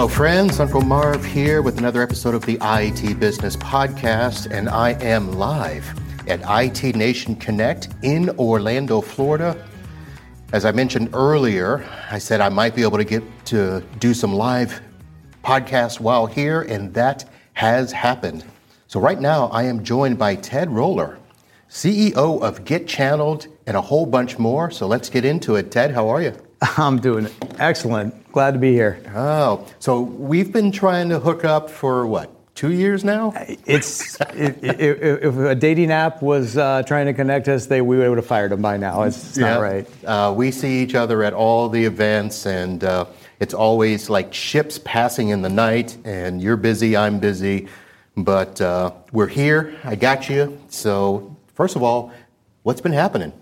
Hello, friends. Uncle Marv here with another episode of the IT Business Podcast, and I am live at IT Nation Connect in Orlando, Florida. As I mentioned earlier, I said I might be able to get to do some live podcasts while here, and that has happened. So, right now, I am joined by Ted Roller, CEO of Get Channeled, and a whole bunch more. So, let's get into it. Ted, how are you? I'm doing excellent. Glad to be here. Oh, so we've been trying to hook up for what, two years now? It's if, if a dating app was uh, trying to connect us, they we would have fired them by now. It's, it's not right. Uh, we see each other at all the events, and uh, it's always like ships passing in the night. And you're busy, I'm busy, but uh, we're here. I got you. So first of all, what's been happening?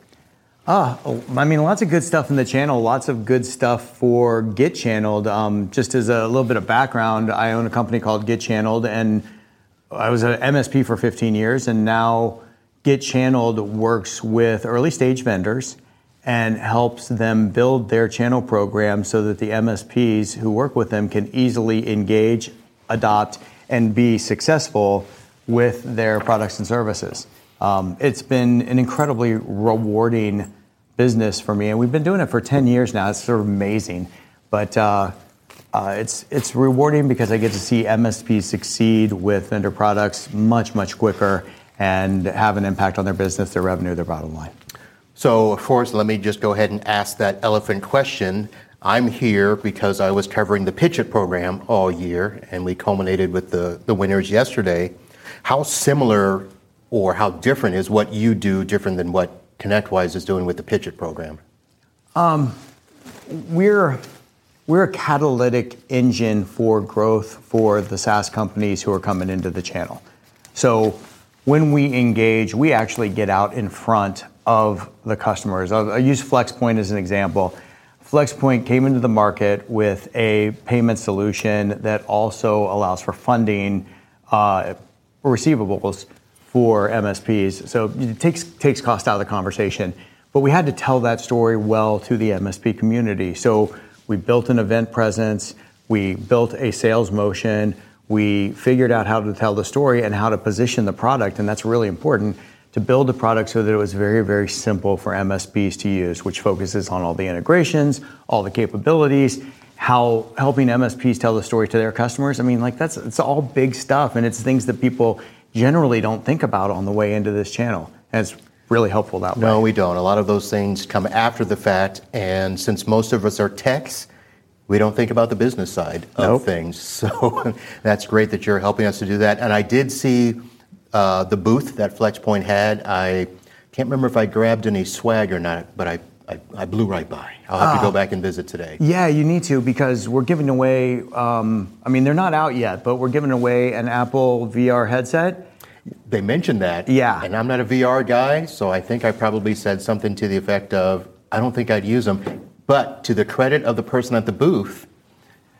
Ah, oh, I mean, lots of good stuff in the channel. Lots of good stuff for Get Channeled. Um, just as a little bit of background, I own a company called Get Channeled, and I was an MSP for 15 years, and now Get Channeled works with early stage vendors and helps them build their channel program so that the MSPs who work with them can easily engage, adopt, and be successful with their products and services. Um, it's been an incredibly rewarding business for me, and we've been doing it for 10 years now. It's sort of amazing. But uh, uh, it's, it's rewarding because I get to see MSPs succeed with vendor products much, much quicker and have an impact on their business, their revenue, their bottom line. So, of course, let me just go ahead and ask that elephant question. I'm here because I was covering the Pitch It program all year, and we culminated with the, the winners yesterday. How similar or how different is what you do different than what ConnectWise is doing with the It program? Um, we're we're a catalytic engine for growth for the SaaS companies who are coming into the channel. So when we engage, we actually get out in front of the customers. I'll, I'll use FlexPoint as an example. FlexPoint came into the market with a payment solution that also allows for funding uh, receivables for MSPs. So it takes takes cost out of the conversation. But we had to tell that story well to the MSP community. So we built an event presence, we built a sales motion, we figured out how to tell the story and how to position the product, and that's really important to build a product so that it was very, very simple for MSPs to use, which focuses on all the integrations, all the capabilities, how helping MSPs tell the story to their customers. I mean, like that's it's all big stuff, and it's things that people generally don't think about on the way into this channel. And it's really helpful that way. No, we don't. A lot of those things come after the fact, and since most of us are techs, we don't think about the business side of nope. things. So that's great that you're helping us to do that. And I did see uh, the booth that FlexPoint had. I can't remember if I grabbed any swag or not, but I I, I, blew right by. I'll have to go ah. back and visit today. Yeah, you need to because we're giving away. Um, I mean, they're not out yet, but we're giving away an Apple VR headset. They mentioned that. Yeah. And I'm not a VR guy, so I think I probably said something to the effect of, "I don't think I'd use them." But to the credit of the person at the booth,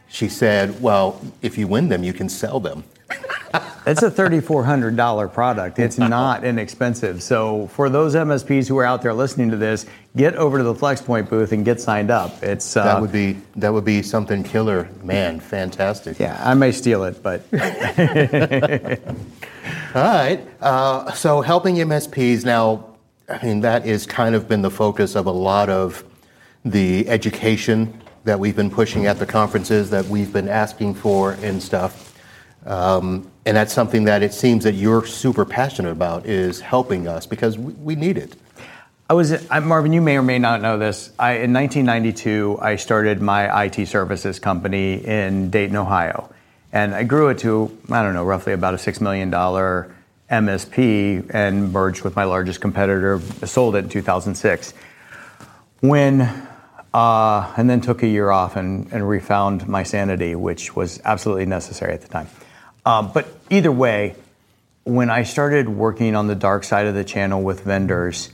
she said, "Well, if you win them, you can sell them." It's a $3,400 product. It's not inexpensive. So for those MSPs who are out there listening to this, get over to the FlexPoint booth and get signed up. It's uh, that would be that would be something killer, man. Fantastic. Yeah, I may steal it, but. All right. Uh, so helping MSPs now. I mean, that is kind of been the focus of a lot of the education that we've been pushing at the conferences that we've been asking for and stuff. Um, and that's something that it seems that you're super passionate about is helping us because we, we need it. I was I, Marvin. You may or may not know this. I, in 1992, I started my IT services company in Dayton, Ohio, and I grew it to I don't know, roughly about a six million dollar MSP, and merged with my largest competitor. Sold it in 2006. When uh, and then took a year off and, and refound my sanity, which was absolutely necessary at the time. Um, but either way, when I started working on the dark side of the channel with vendors,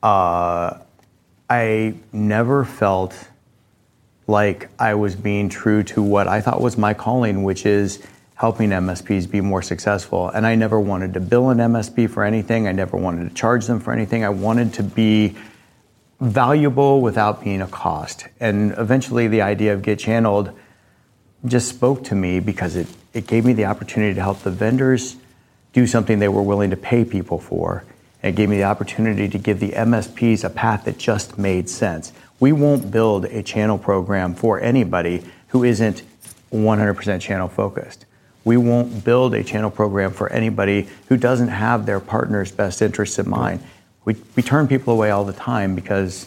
uh, I never felt like I was being true to what I thought was my calling, which is helping MSPs be more successful. And I never wanted to bill an MSP for anything. I never wanted to charge them for anything. I wanted to be valuable without being a cost. And eventually, the idea of Get Channeled just spoke to me because it, it gave me the opportunity to help the vendors do something they were willing to pay people for. And it gave me the opportunity to give the MSPs a path that just made sense. We won't build a channel program for anybody who isn't 100% channel focused. We won't build a channel program for anybody who doesn't have their partner's best interests in mind. We, we turn people away all the time because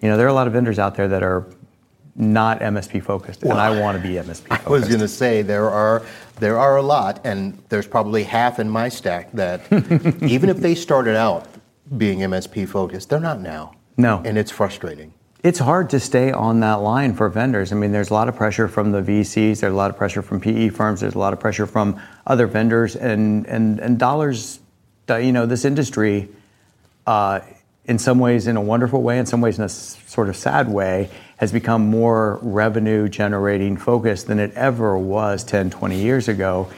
you know there are a lot of vendors out there that are not MSP focused, and I want to be MSP focused. I was going to say there are there are a lot, and there's probably half in my stack that even if they started out being MSP focused, they're not now. No, and it's frustrating. It's hard to stay on that line for vendors. I mean, there's a lot of pressure from the VCs, there's a lot of pressure from PE firms, there's a lot of pressure from other vendors, and and and dollars. You know, this industry. Uh, in some ways in a wonderful way, in some ways in a sort of sad way, has become more revenue generating focused than it ever was 10, 20 years ago.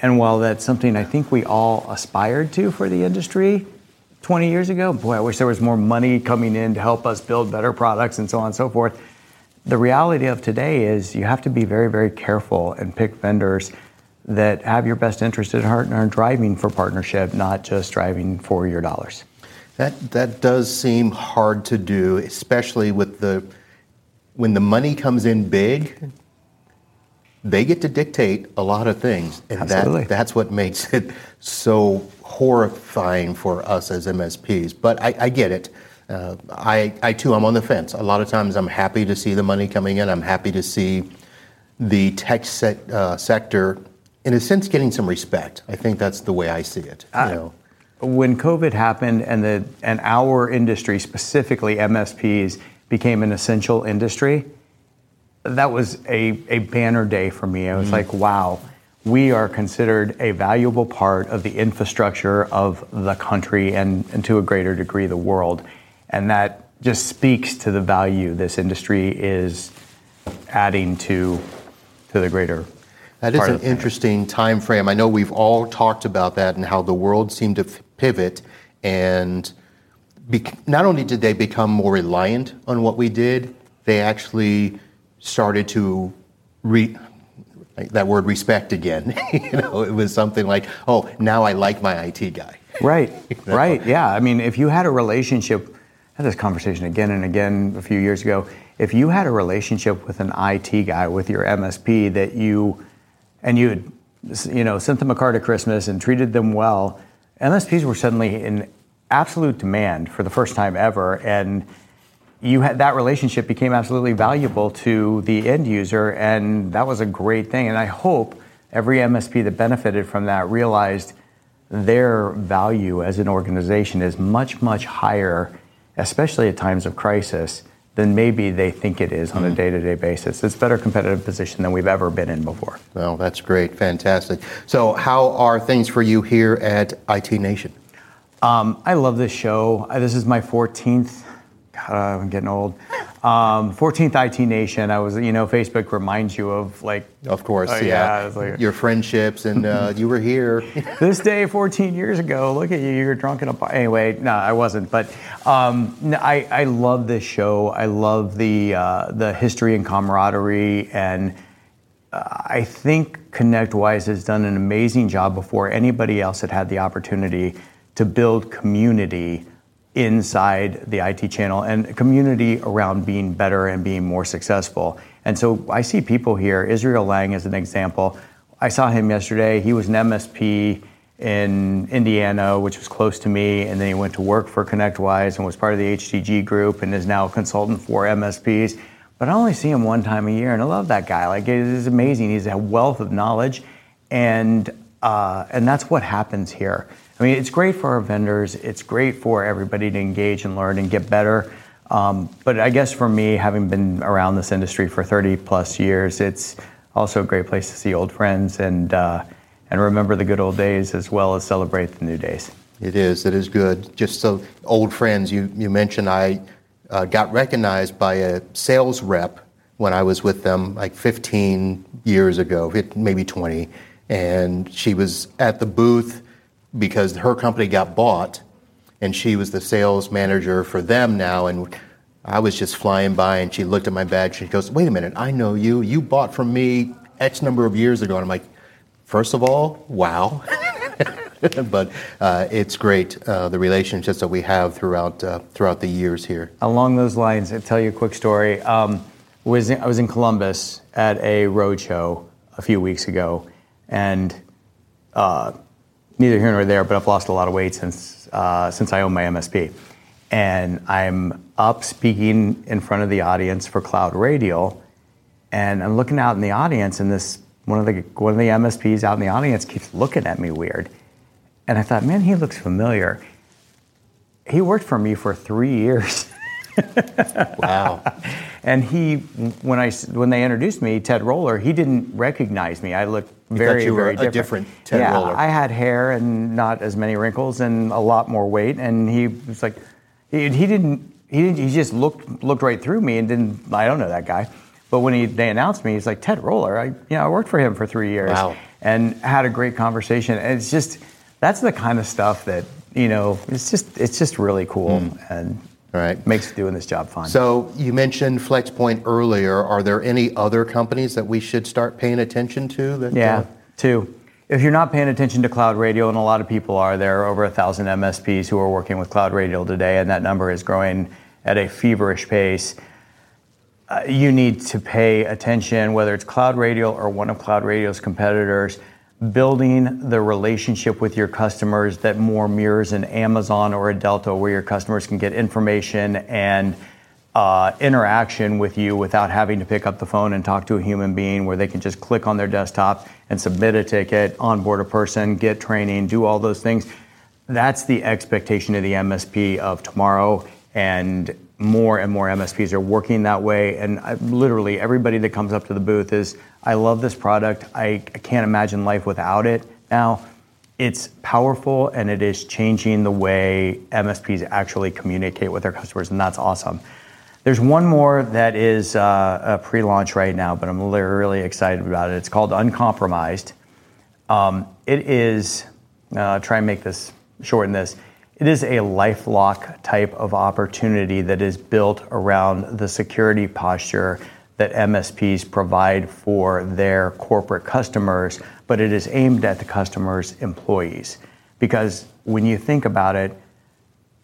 And while that's something I think we all aspired to for the industry 20 years ago, boy, I wish there was more money coming in to help us build better products and so on and so forth. The reality of today is you have to be very, very careful and pick vendors that have your best interest at heart and are driving for partnership, not just driving for your dollars. That that does seem hard to do, especially with the when the money comes in big. They get to dictate a lot of things, and that that's what makes it so horrifying for us as MSPs. But I, I get it. Uh, I, I too, I'm on the fence. A lot of times, I'm happy to see the money coming in. I'm happy to see the tech set, uh, sector, in a sense, getting some respect. I think that's the way I see it. You know? when COVID happened and the and our industry, specifically MSPs, became an essential industry, that was a, a banner day for me. I was mm-hmm. like, wow, we are considered a valuable part of the infrastructure of the country and, and to a greater degree the world. And that just speaks to the value this industry is adding to to the greater that is an interesting time frame. I know we've all talked about that and how the world seemed to pivot and not only did they become more reliant on what we did, they actually started to re, that word respect again. you know, it was something like, oh, now I like my IT guy. Right, you know? right, yeah. I mean, if you had a relationship, I had this conversation again and again a few years ago. If you had a relationship with an IT guy, with your MSP, that you, and you had, you know, sent them a card at Christmas and treated them well, MSPs were suddenly in absolute demand for the first time ever, and you had that relationship became absolutely valuable to the end user, and that was a great thing. And I hope every MSP that benefited from that realized their value as an organization is much, much higher, especially at times of crisis, than maybe they think it is on a day to day basis. It's a better competitive position than we've ever been in before. Well, that's great. Fantastic. So, how are things for you here at IT Nation? Um, I love this show. This is my 14th. God, I'm getting old. Um, 14th IT Nation. I was, you know, Facebook reminds you of like. Of course, uh, yeah. yeah like, Your friendships, and uh, you were here. this day, 14 years ago. Look at you. You're drunk in a bar. Anyway, no, I wasn't. But um, I, I love this show. I love the uh, the history and camaraderie, and uh, I think ConnectWise has done an amazing job before anybody else had had the opportunity to build community inside the IT channel and community around being better and being more successful. And so I see people here, Israel Lang is an example. I saw him yesterday. He was an MSP in Indiana, which was close to me, and then he went to work for ConnectWise and was part of the HTG group and is now a consultant for MSPs. But I only see him one time a year, and I love that guy. Like it is amazing. He's a wealth of knowledge, and uh, and that's what happens here. I mean, it's great for our vendors. It's great for everybody to engage and learn and get better. Um, but I guess for me, having been around this industry for 30 plus years, it's also a great place to see old friends and uh, and remember the good old days as well as celebrate the new days. It is. It is good. Just so old friends, you mentioned I uh, got recognized by a sales rep when I was with them like 15 years ago, maybe 20, and she was at the booth because her company got bought and she was the sales manager for them now and I was just flying by and she looked at my badge and she goes, Wait a minute, I know you. You bought from me X number of years ago. And I'm like, first of all, wow. but uh, it's great uh, the relationships that we have throughout uh, throughout the years here. Along those lines, I'll tell you a quick story. Um, was in, I was in Columbus at a roadshow a few weeks ago, and uh, neither here nor there, but I've lost a lot of weight since uh, since I own my MSP, and I'm up speaking in front of the audience for Cloud Radial, and I'm looking out in the audience, and this one of the one of the MSPs out in the audience keeps looking at me weird, and I thought, man, he looks familiar. He worked for me for three years. wow. And he, when I when they introduced me, Ted Roller, he didn't recognize me. I looked very, very a different. different Ted yeah, Roller. I had hair and not as many wrinkles and a lot more weight. And he was like, he, he didn't, he didn't, he just looked looked right through me and didn't. I don't know that guy. But when he they announced me, he's like Ted Roller. I you know I worked for him for three years. Wow. And had a great conversation. And it's just that's the kind of stuff that you know. It's just it's just really cool hmm. and Hmm. Right. makes doing this job fun. So you mentioned FlexPoint earlier. Are there any other companies that we should start paying attention to? That, Yeah, uh, two. If you're not paying attention to Cloud Radial, and a lot of people are, there are over a thousand MSPs who are working with Cloud Radial today, and that number is growing at a feverish pace. Uh, you need to pay attention, whether it's Cloud Radial or one of Cloud Radial's competitors, building the relationship with your customers that more mirrors an Amazon or a Delta, where your customers can get information and uh, interaction with you without having to pick up the phone and talk to a human being, where they can just click on their desktop and submit a ticket, onboard a person, get training, do all those things. That's the expectation of the MSP of tomorrow, and more and more MSPs are working that way. And literally, everybody that comes up to the booth is, "I love this product. I, can't imagine life without it." Now, it's powerful and it is changing the way MSPs actually communicate with their customers, and that's awesome. There's one more that is uh, a pre-launch right now, but I'm really, really excited about it. It's called Uncompromised. Um, it is, uh, try and make this, shorten this. It is a lifelock type of opportunity that is built around the security posture that MSPs provide for their corporate customers, but it is aimed at the customer's employees. Because when you think about it,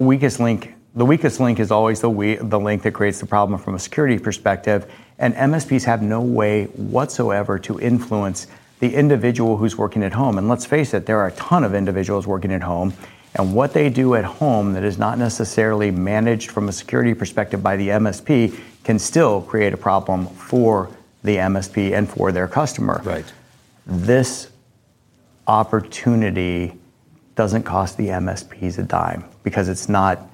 weakest link the weakest link is always the the link that creates the problem from a security perspective and MSPs have no way whatsoever to influence the individual who's working at home and let's face it there are a ton of individuals working at home and what they do at home that is not necessarily managed from a security perspective by the MSP can still create a problem for the MSP and for their customer. Right. this opportunity doesn't cost the MSPs a dime because it's not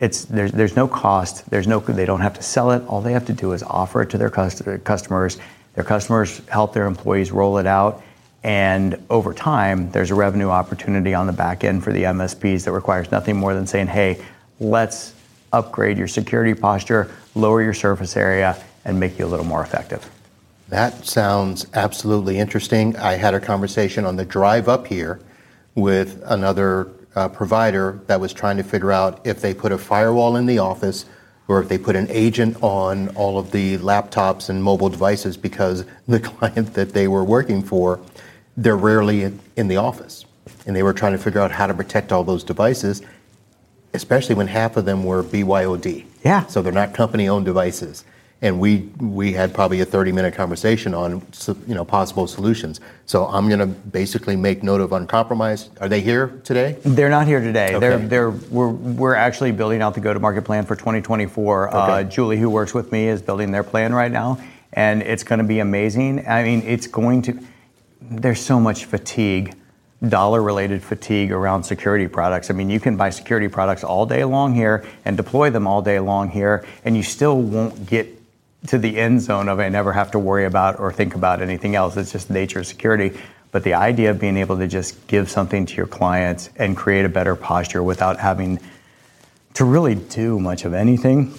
it's there's there's no cost. There's no they don't have to sell it. All they have to do is offer it to their cust- customers. Their customers help their employees roll it out and over time there's a revenue opportunity on the back end for the MSPs that requires nothing more than saying hey let's upgrade your security posture lower your surface area and make you a little more effective That sounds absolutely interesting. I had a conversation on the drive up here with another uh, provider that was trying to figure out if they put a firewall in the office or if they put an agent on all of the laptops and mobile devices because the client that they were working for, they're rarely in, in the office. And they were trying to figure out how to protect all those devices, especially when half of them were BYOD. Yeah. So they're not company-owned devices. And we we had probably a 30-minute conversation on you know possible solutions. So I'm going to basically make note of uncompromised. Are they here today? They're not here today. They're, they're, we're, we're actually building out the go-to-market plan for 2024. Uh, Julie, who works with me, is building their plan right now, and it's going to be amazing. I mean, it's going to. There's so much fatigue, dollar-related fatigue around security products. I mean, you can buy security products all day long here and deploy them all day long here, and you still won't get to the end zone of I never have to worry about or think about anything else. It's just the nature of security. But the idea of being able to just give something to your clients and create a better posture without having to really do much of anything,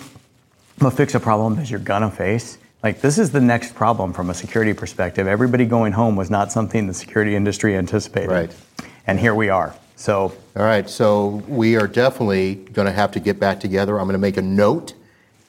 but fix a problem that you're gonna face. Like this is the next problem from a security perspective. Everybody going home was not something the security industry anticipated. Right. And here we are. So All right. So we are definitely going to have to get back together. I'm going to make a note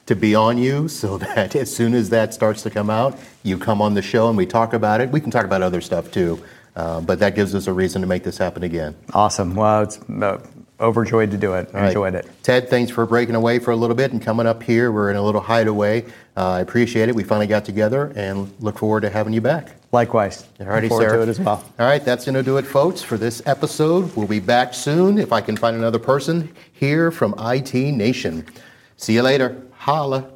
to be on you so that as soon as that starts to come out, you come on the show and we talk about it. We can talk about other stuff too, uh, but that gives us a reason to make this happen again. Awesome. Well, it's uh, overjoyed to do it. All right. Enjoyed it. Ted, thanks for breaking away for a little bit and coming up here. We're in a little hideaway. Uh, I appreciate it. We finally got together and look forward to having you back. Likewise. All righty, Look forward Sarah. to it as well. All right, that's going to do it, folks, for this episode. We'll be back soon if I can find another person here from IT Nation. See you later. Holla.